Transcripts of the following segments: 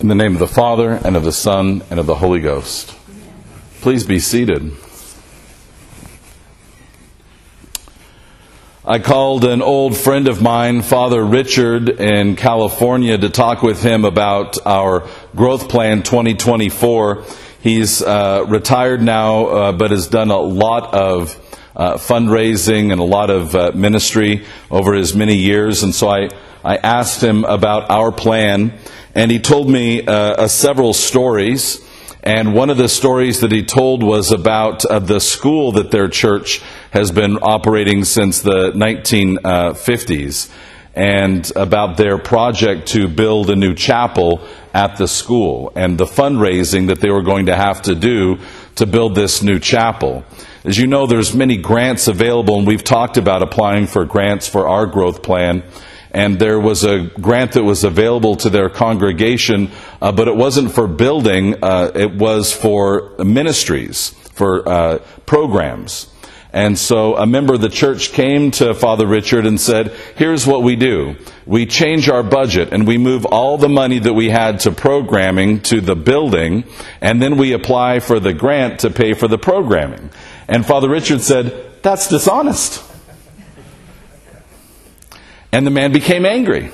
In the name of the Father, and of the Son, and of the Holy Ghost. Please be seated. I called an old friend of mine, Father Richard, in California to talk with him about our Growth Plan 2024. He's uh, retired now, uh, but has done a lot of uh, fundraising and a lot of uh, ministry over his many years. And so I, I asked him about our plan and he told me uh, uh, several stories. And one of the stories that he told was about uh, the school that their church has been operating since the 1950s and about their project to build a new chapel at the school and the fundraising that they were going to have to do to build this new chapel. As you know, there's many grants available, and we've talked about applying for grants for our growth plan and there was a grant that was available to their congregation, uh, but it wasn't for building, uh, it was for ministries, for uh, programs. And so a member of the church came to Father Richard and said, Here's what we do. We change our budget and we move all the money that we had to programming to the building, and then we apply for the grant to pay for the programming. And Father Richard said, That's dishonest. And the man became angry.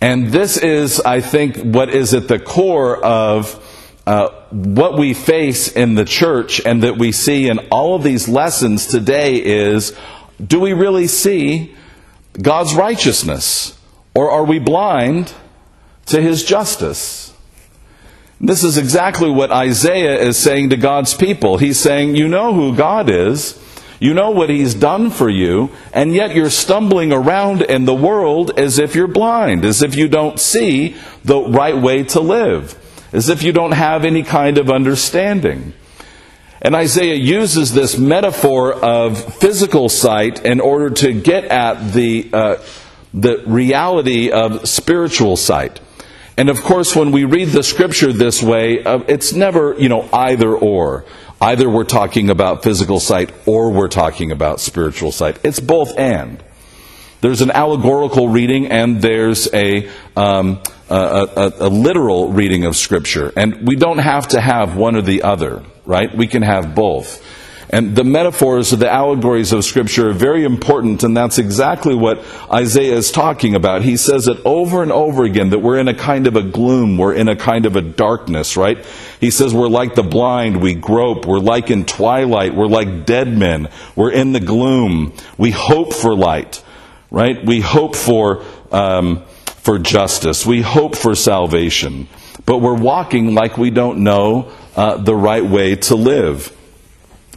And this is, I think, what is at the core of uh, what we face in the church and that we see in all of these lessons today is do we really see God's righteousness? Or are we blind to his justice? This is exactly what Isaiah is saying to God's people. He's saying, You know who God is. You know what He's done for you, and yet you're stumbling around in the world as if you're blind, as if you don't see the right way to live, as if you don't have any kind of understanding. And Isaiah uses this metaphor of physical sight in order to get at the, uh, the reality of spiritual sight. And of course, when we read the scripture this way, uh, it's never, you know, either or. Either we're talking about physical sight or we're talking about spiritual sight. It's both and. There's an allegorical reading and there's a, um, a, a, a literal reading of Scripture. And we don't have to have one or the other, right? We can have both. And the metaphors, or the allegories of Scripture are very important, and that's exactly what Isaiah is talking about. He says it over and over again that we're in a kind of a gloom, we're in a kind of a darkness, right? He says we're like the blind, we grope, we're like in twilight, we're like dead men, we're in the gloom, we hope for light, right? We hope for, um, for justice, we hope for salvation, but we're walking like we don't know uh, the right way to live.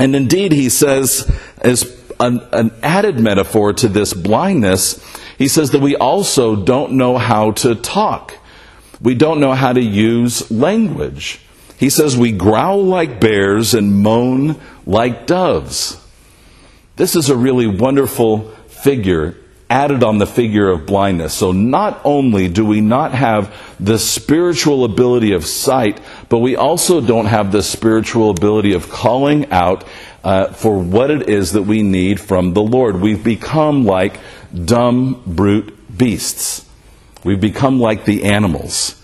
And indeed, he says, as an, an, added metaphor to this blindness, he says that we also don't know how to talk. We don't know how to use language. He says we growl like bears and moan like doves. This is a really wonderful figure added on the figure of blindness. So not only do we not have the spiritual ability of sight, but we also don't have the spiritual ability of calling out uh, for what it is that we need from the Lord. We've become like dumb, brute beasts. We've become like the animals.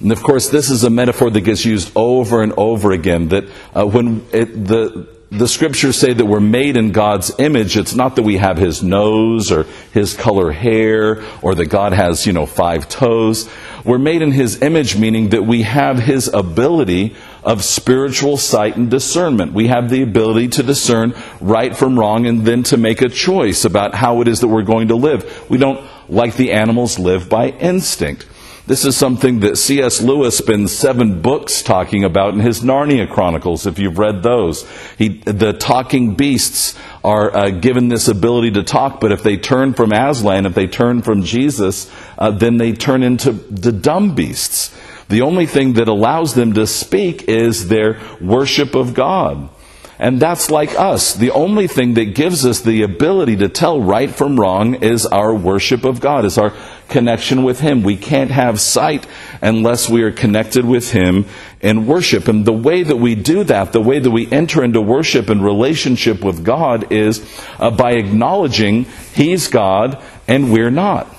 And of course, this is a metaphor that gets used over and over again. That uh, when it, the the scriptures say that we're made in God's image, it's not that we have his nose or his color hair or that God has, you know, five toes. We're made in his image, meaning that we have his ability of spiritual sight and discernment. We have the ability to discern right from wrong and then to make a choice about how it is that we're going to live. We don't, like the animals, live by instinct. This is something that C.S. Lewis spends seven books talking about in his Narnia Chronicles, if you've read those. He, the talking beasts are uh, given this ability to talk, but if they turn from Aslan, if they turn from Jesus, uh, then they turn into the dumb beasts. The only thing that allows them to speak is their worship of God. And that's like us. The only thing that gives us the ability to tell right from wrong is our worship of God, is our connection with Him. We can't have sight unless we are connected with Him in worship. And the way that we do that, the way that we enter into worship and relationship with God is uh, by acknowledging He's God and we're not.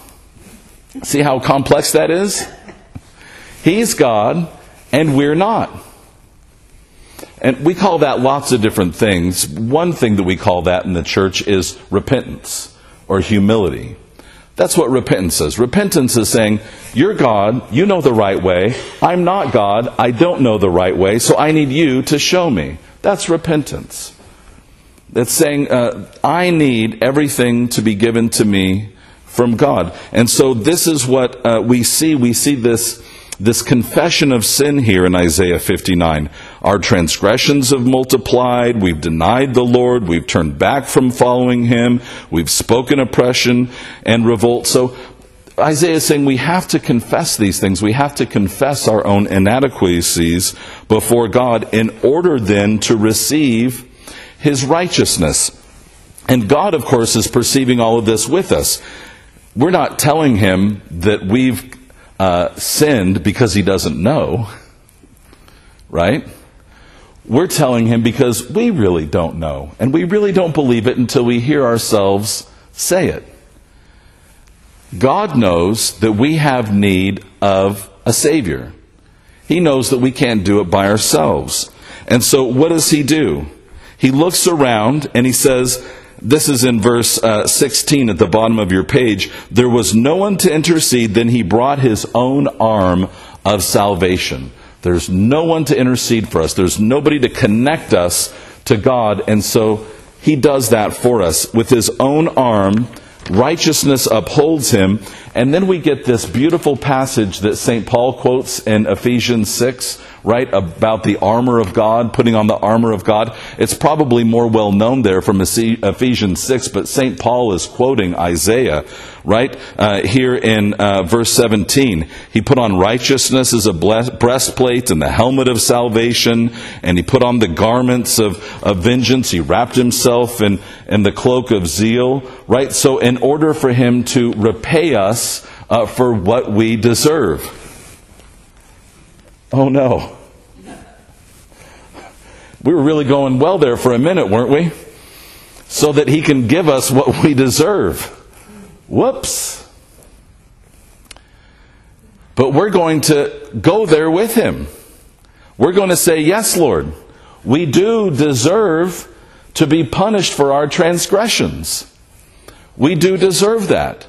See how complex that is? He's God and we're not. And we call that lots of different things. One thing that we call that in the church is repentance or humility. That's what repentance is. Repentance is saying, You're God, you know the right way. I'm not God, I don't know the right way, so I need you to show me. That's repentance. It's saying, uh, I need everything to be given to me from God. And so this is what uh, we see. We see this this confession of sin here in Isaiah 59. Our transgressions have multiplied. We've denied the Lord. We've turned back from following Him. We've spoken oppression and revolt. So Isaiah is saying we have to confess these things. We have to confess our own inadequacies before God in order then to receive His righteousness. And God, of course, is perceiving all of this with us. We're not telling Him that we've uh, sinned because he doesn't know, right? We're telling him because we really don't know. And we really don't believe it until we hear ourselves say it. God knows that we have need of a Savior. He knows that we can't do it by ourselves. And so, what does He do? He looks around and He says, this is in verse uh, 16 at the bottom of your page. There was no one to intercede, then he brought his own arm of salvation. There's no one to intercede for us, there's nobody to connect us to God, and so he does that for us with his own arm. Righteousness upholds him. And then we get this beautiful passage that St. Paul quotes in Ephesians 6 right, about the armor of God, putting on the armor of God. It's probably more well known there from Ephesians 6, but St. Paul is quoting Isaiah, right, uh, here in uh, verse 17. He put on righteousness as a breastplate and the helmet of salvation, and he put on the garments of, of vengeance. He wrapped himself in, in the cloak of zeal, right? So, in order for him to repay us uh, for what we deserve. Oh no. We were really going well there for a minute, weren't we? So that he can give us what we deserve. Whoops. But we're going to go there with him. We're going to say, Yes, Lord, we do deserve to be punished for our transgressions. We do deserve that.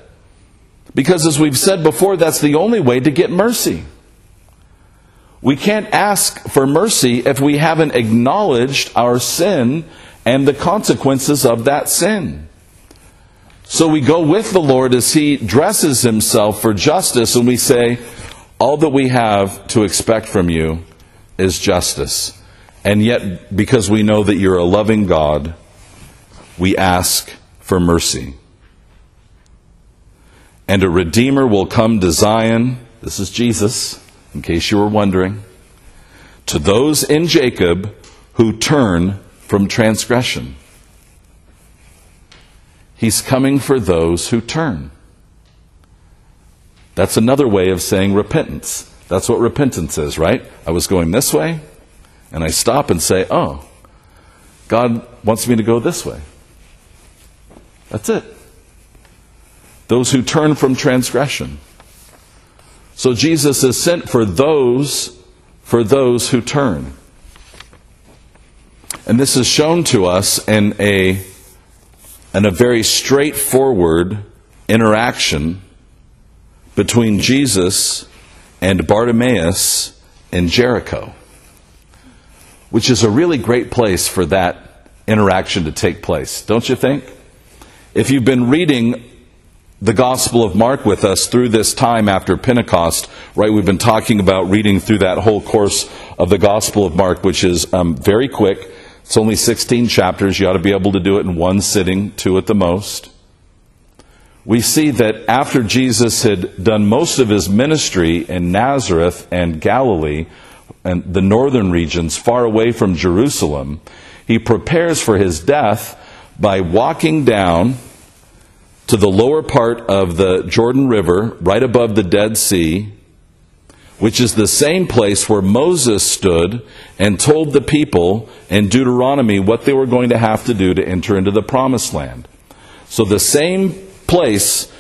Because as we've said before, that's the only way to get mercy. We can't ask for mercy if we haven't acknowledged our sin and the consequences of that sin. So we go with the Lord as He dresses Himself for justice, and we say, All that we have to expect from you is justice. And yet, because we know that you're a loving God, we ask for mercy. And a Redeemer will come to Zion. This is Jesus in case you were wondering, to those in Jacob who turn from transgression. He's coming for those who turn. That's another way of saying repentance. That's what repentance is, right? I was going this way, and I stop and say, Oh, God wants me to go this way. That's it. Those who turn from transgression. So Jesus is sent for those for those who turn. And this is shown to us in a in a very straightforward interaction between Jesus and Bartimaeus in Jericho, which is a really great place for that interaction to take place, don't you think? If you've been reading the Gospel of Mark with us through this time after Pentecost, right? We've been talking about reading through that whole course of the Gospel of Mark, which is um, very quick. It's only 16 chapters. You ought to be able to do it in one sitting, two at the most. We see that after Jesus had done most of his ministry in Nazareth and Galilee, and the northern regions far away from Jerusalem, he prepares for his death by walking down to the lower part of the Jordan River, right above the Dead Sea, which is the same place where Moses stood and told the people in Deuteronomy what they were going to have to do to enter into the promised land. So the same place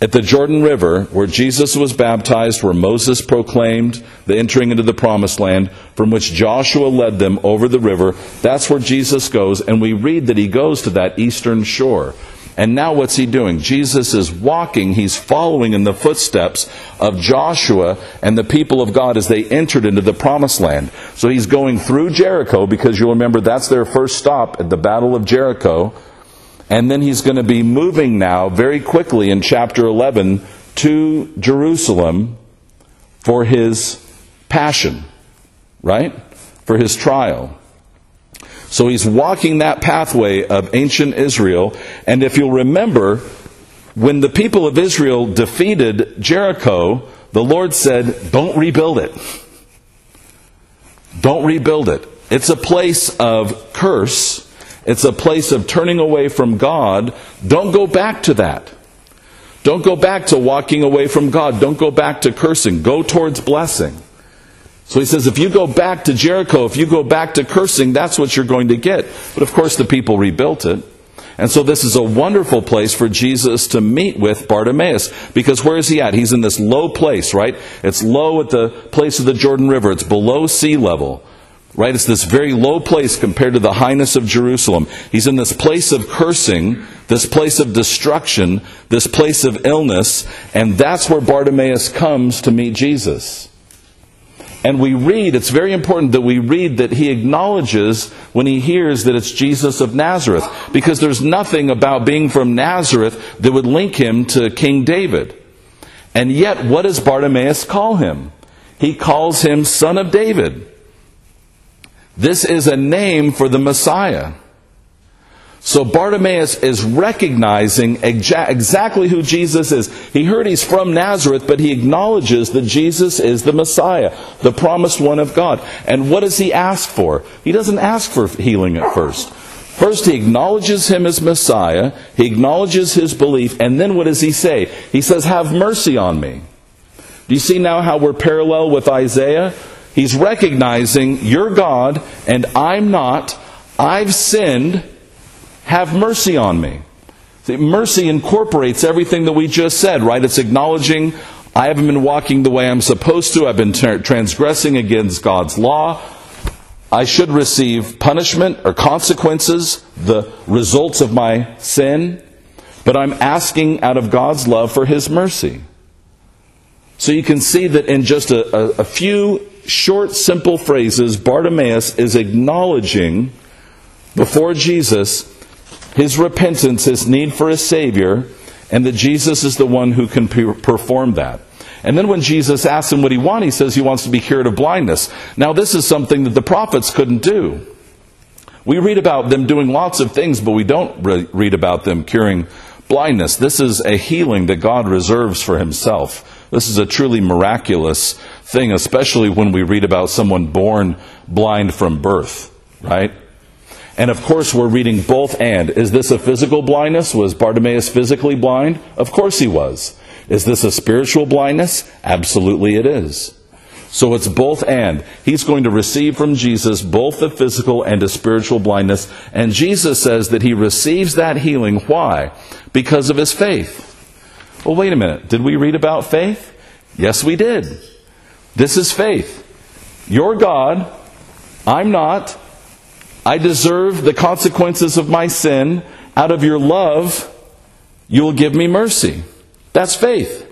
at the Jordan River, where Jesus was baptized, where Moses proclaimed the entering into the promised land, from which Joshua led them over the river, that's where Jesus goes, and we read that he goes to that eastern shore. And now what's he doing? Jesus is walking, he's following in the footsteps of Joshua and the people of God as they entered into the promised land. So he's going through Jericho because you'll remember that's their first stop at the Battle of Jericho. And then he's going to be moving now very quickly in chapter 11 to Jerusalem for his passion, right? For his trial. So he's walking that pathway of ancient Israel. And if you'll remember, when the people of Israel defeated Jericho, the Lord said, Don't rebuild it. Don't rebuild it. It's a place of curse. It's a place of turning away from God. Don't go back to that. Don't go back to walking away from God. Don't go back to cursing. Go towards blessing. So he says, if you go back to Jericho, if you go back to cursing, that's what you're going to get. But of course, the people rebuilt it. And so this is a wonderful place for Jesus to meet with Bartimaeus. Because where is he at? He's in this low place, right? It's low at the place of the Jordan River. It's below sea level. Right? It's this very low place compared to the highness of Jerusalem. He's in this place of cursing, this place of destruction, this place of illness, and that's where Bartimaeus comes to meet Jesus. And we read, it's very important that we read that he acknowledges when he hears that it's Jesus of Nazareth, because there's nothing about being from Nazareth that would link him to King David. And yet, what does Bartimaeus call him? He calls him Son of David. This is a name for the Messiah. So Bartimaeus is recognizing exa- exactly who Jesus is. He heard he's from Nazareth, but he acknowledges that Jesus is the Messiah, the promised one of God. And what does he ask for? He doesn't ask for healing at first. First, he acknowledges him as Messiah, he acknowledges his belief, and then what does he say? He says, Have mercy on me. Do you see now how we're parallel with Isaiah? He's recognizing, You're God, and I'm not. I've sinned. Have mercy on me. See, mercy incorporates everything that we just said, right? It's acknowledging, I haven't been walking the way I'm supposed to. I've been tra- transgressing against God's law. I should receive punishment or consequences, the results of my sin. But I'm asking out of God's love for His mercy. So you can see that in just a, a, a few short, simple phrases, Bartimaeus is acknowledging before Jesus his repentance, his need for a Savior, and that Jesus is the one who can perform that. And then when Jesus asks him what he wants, he says he wants to be cured of blindness. Now, this is something that the prophets couldn't do. We read about them doing lots of things, but we don't re- read about them curing blindness. This is a healing that God reserves for himself. This is a truly miraculous thing, especially when we read about someone born blind from birth, right? And of course, we're reading both and. Is this a physical blindness? Was Bartimaeus physically blind? Of course he was. Is this a spiritual blindness? Absolutely it is. So it's both and. He's going to receive from Jesus both the physical and the spiritual blindness. And Jesus says that he receives that healing. Why? Because of his faith. Well, wait a minute. Did we read about faith? Yes, we did. This is faith. You're God. I'm not. I deserve the consequences of my sin. Out of your love, you will give me mercy. That's faith.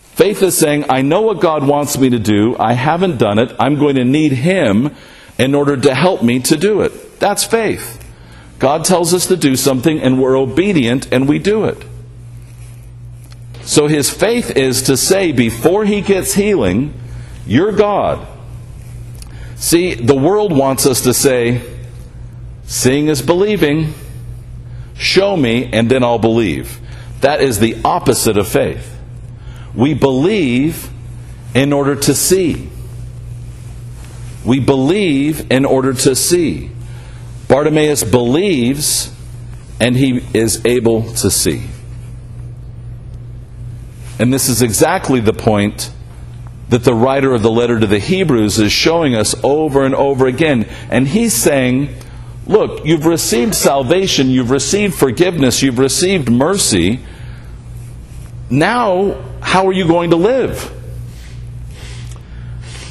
Faith is saying, I know what God wants me to do. I haven't done it. I'm going to need Him in order to help me to do it. That's faith. God tells us to do something and we're obedient and we do it. So his faith is to say before he gets healing, You're God. See, the world wants us to say, Seeing is believing. Show me, and then I'll believe. That is the opposite of faith. We believe in order to see. We believe in order to see. Bartimaeus believes, and he is able to see. And this is exactly the point that the writer of the letter to the Hebrews is showing us over and over again. And he's saying, Look, you've received salvation, you've received forgiveness, you've received mercy. now how are you going to live?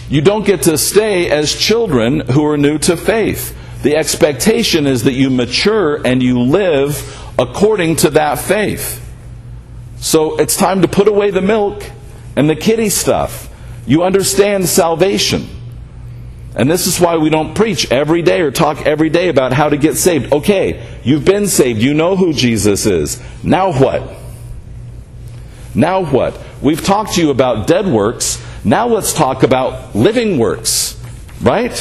You don't get to stay as children who are new to faith. The expectation is that you mature and you live according to that faith. So it's time to put away the milk and the kitty stuff. You understand salvation. And this is why we don't preach every day or talk every day about how to get saved. Okay, you've been saved. You know who Jesus is. Now what? Now what? We've talked to you about dead works. Now let's talk about living works. Right?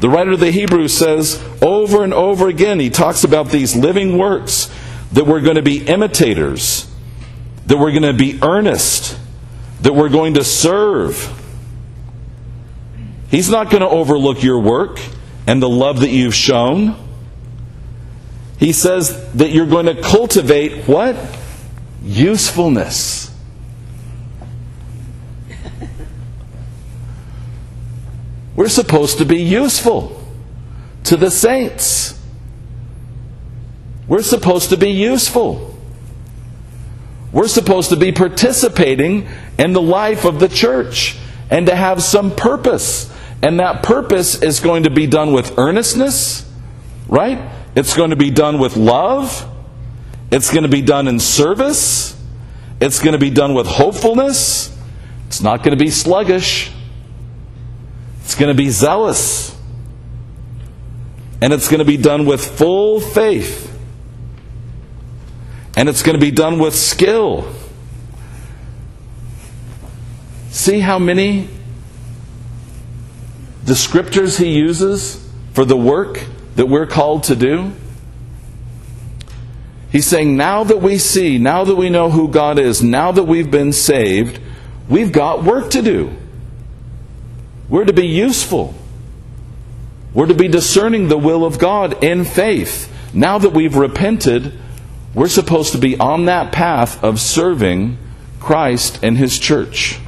The writer of the Hebrews says over and over again, he talks about these living works that we're going to be imitators, that we're going to be earnest, that we're going to serve He's not going to overlook your work and the love that you've shown. He says that you're going to cultivate what? Usefulness. We're supposed to be useful to the saints. We're supposed to be useful. We're supposed to be participating in the life of the church and to have some purpose. And that purpose is going to be done with earnestness, right? It's going to be done with love. It's going to be done in service. It's going to be done with hopefulness. It's not going to be sluggish. It's going to be zealous. And it's going to be done with full faith. And it's going to be done with skill. See how many descriptors he uses for the work that we're called to do? He's saying, now that we see, now that we know who God is, now that we've been saved, we've got work to do. We're to be useful. We're to be discerning the will of God in faith. Now that we've repented, we're supposed to be on that path of serving Christ and His church.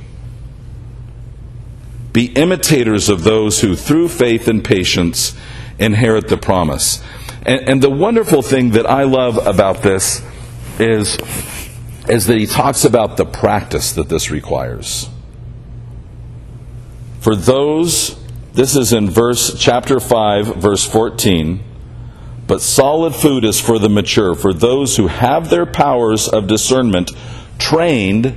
Be imitators of those who, through faith and patience, inherit the promise. And, and, the wonderful thing that I love about this is, is that he talks about the practice that this requires. For those, this is in verse chapter 5, verse 14. But solid food is for the mature, for those who have their powers of discernment trained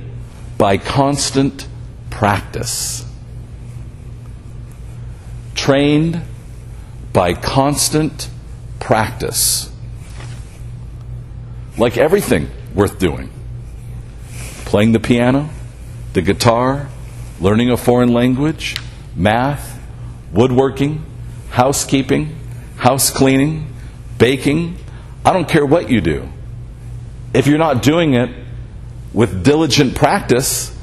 by constant practice trained by constant practice. Like everything worth doing playing the piano, the guitar, learning a foreign language, math, woodworking, housekeeping, house cleaning, baking. I don't care what you do. If you're not doing it with diligent practice,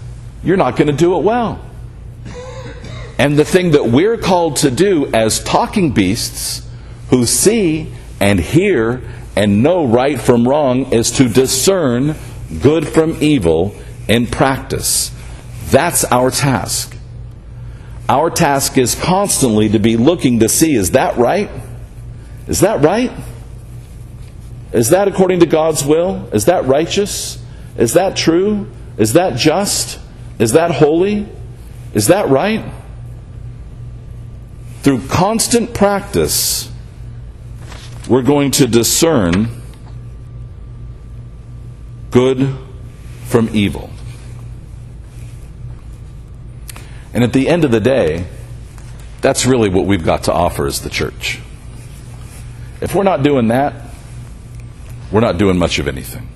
you're not going to do it well. And the thing that we're called to do as talking beasts who see and hear and know right from wrong is to discern good from evil in practice. That's our task. Our task is constantly to be looking to see is that right? Is that right? Is that according to God's will? Is that righteous? Is that true? Is that just? Is that holy? Is that right? Through constant practice, we're going to discern good from evil. And at the end of the day, that's really what we've got to offer as the church. If we're not doing that, we're not doing much of anything.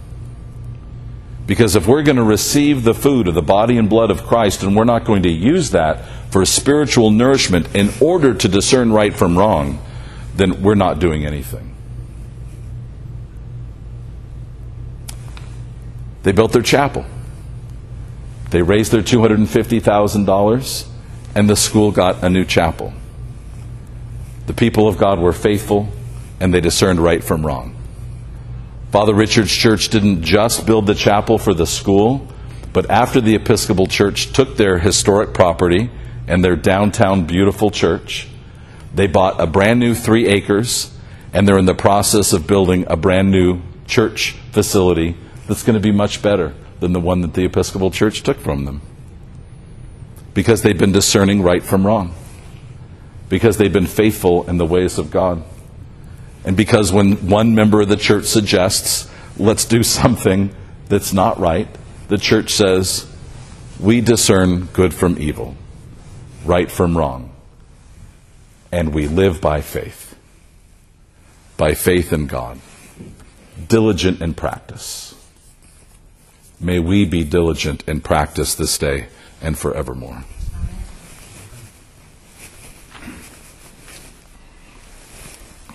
Because if we're going to receive the food of the body and blood of Christ and we're not going to use that for spiritual nourishment in order to discern right from wrong, then we're not doing anything. They built their chapel. They raised their $250,000, and the school got a new chapel. The people of God were faithful, and they discerned right from wrong. Father Richard's church didn't just build the chapel for the school, but after the Episcopal Church took their historic property and their downtown beautiful church. They bought a brand new three acres, and they're in the process of building a brand new church facility that's going to be much better, than the one that the Episcopal Church took from them. Because they've been discerning right from wrong. Because they've been faithful in the ways of God. And because when one member of the church suggests, let's do something that's not right, the church says, we discern good from evil, right from wrong, and we live by faith. By faith in God, diligent in practice. May we be diligent in practice this day and forevermore.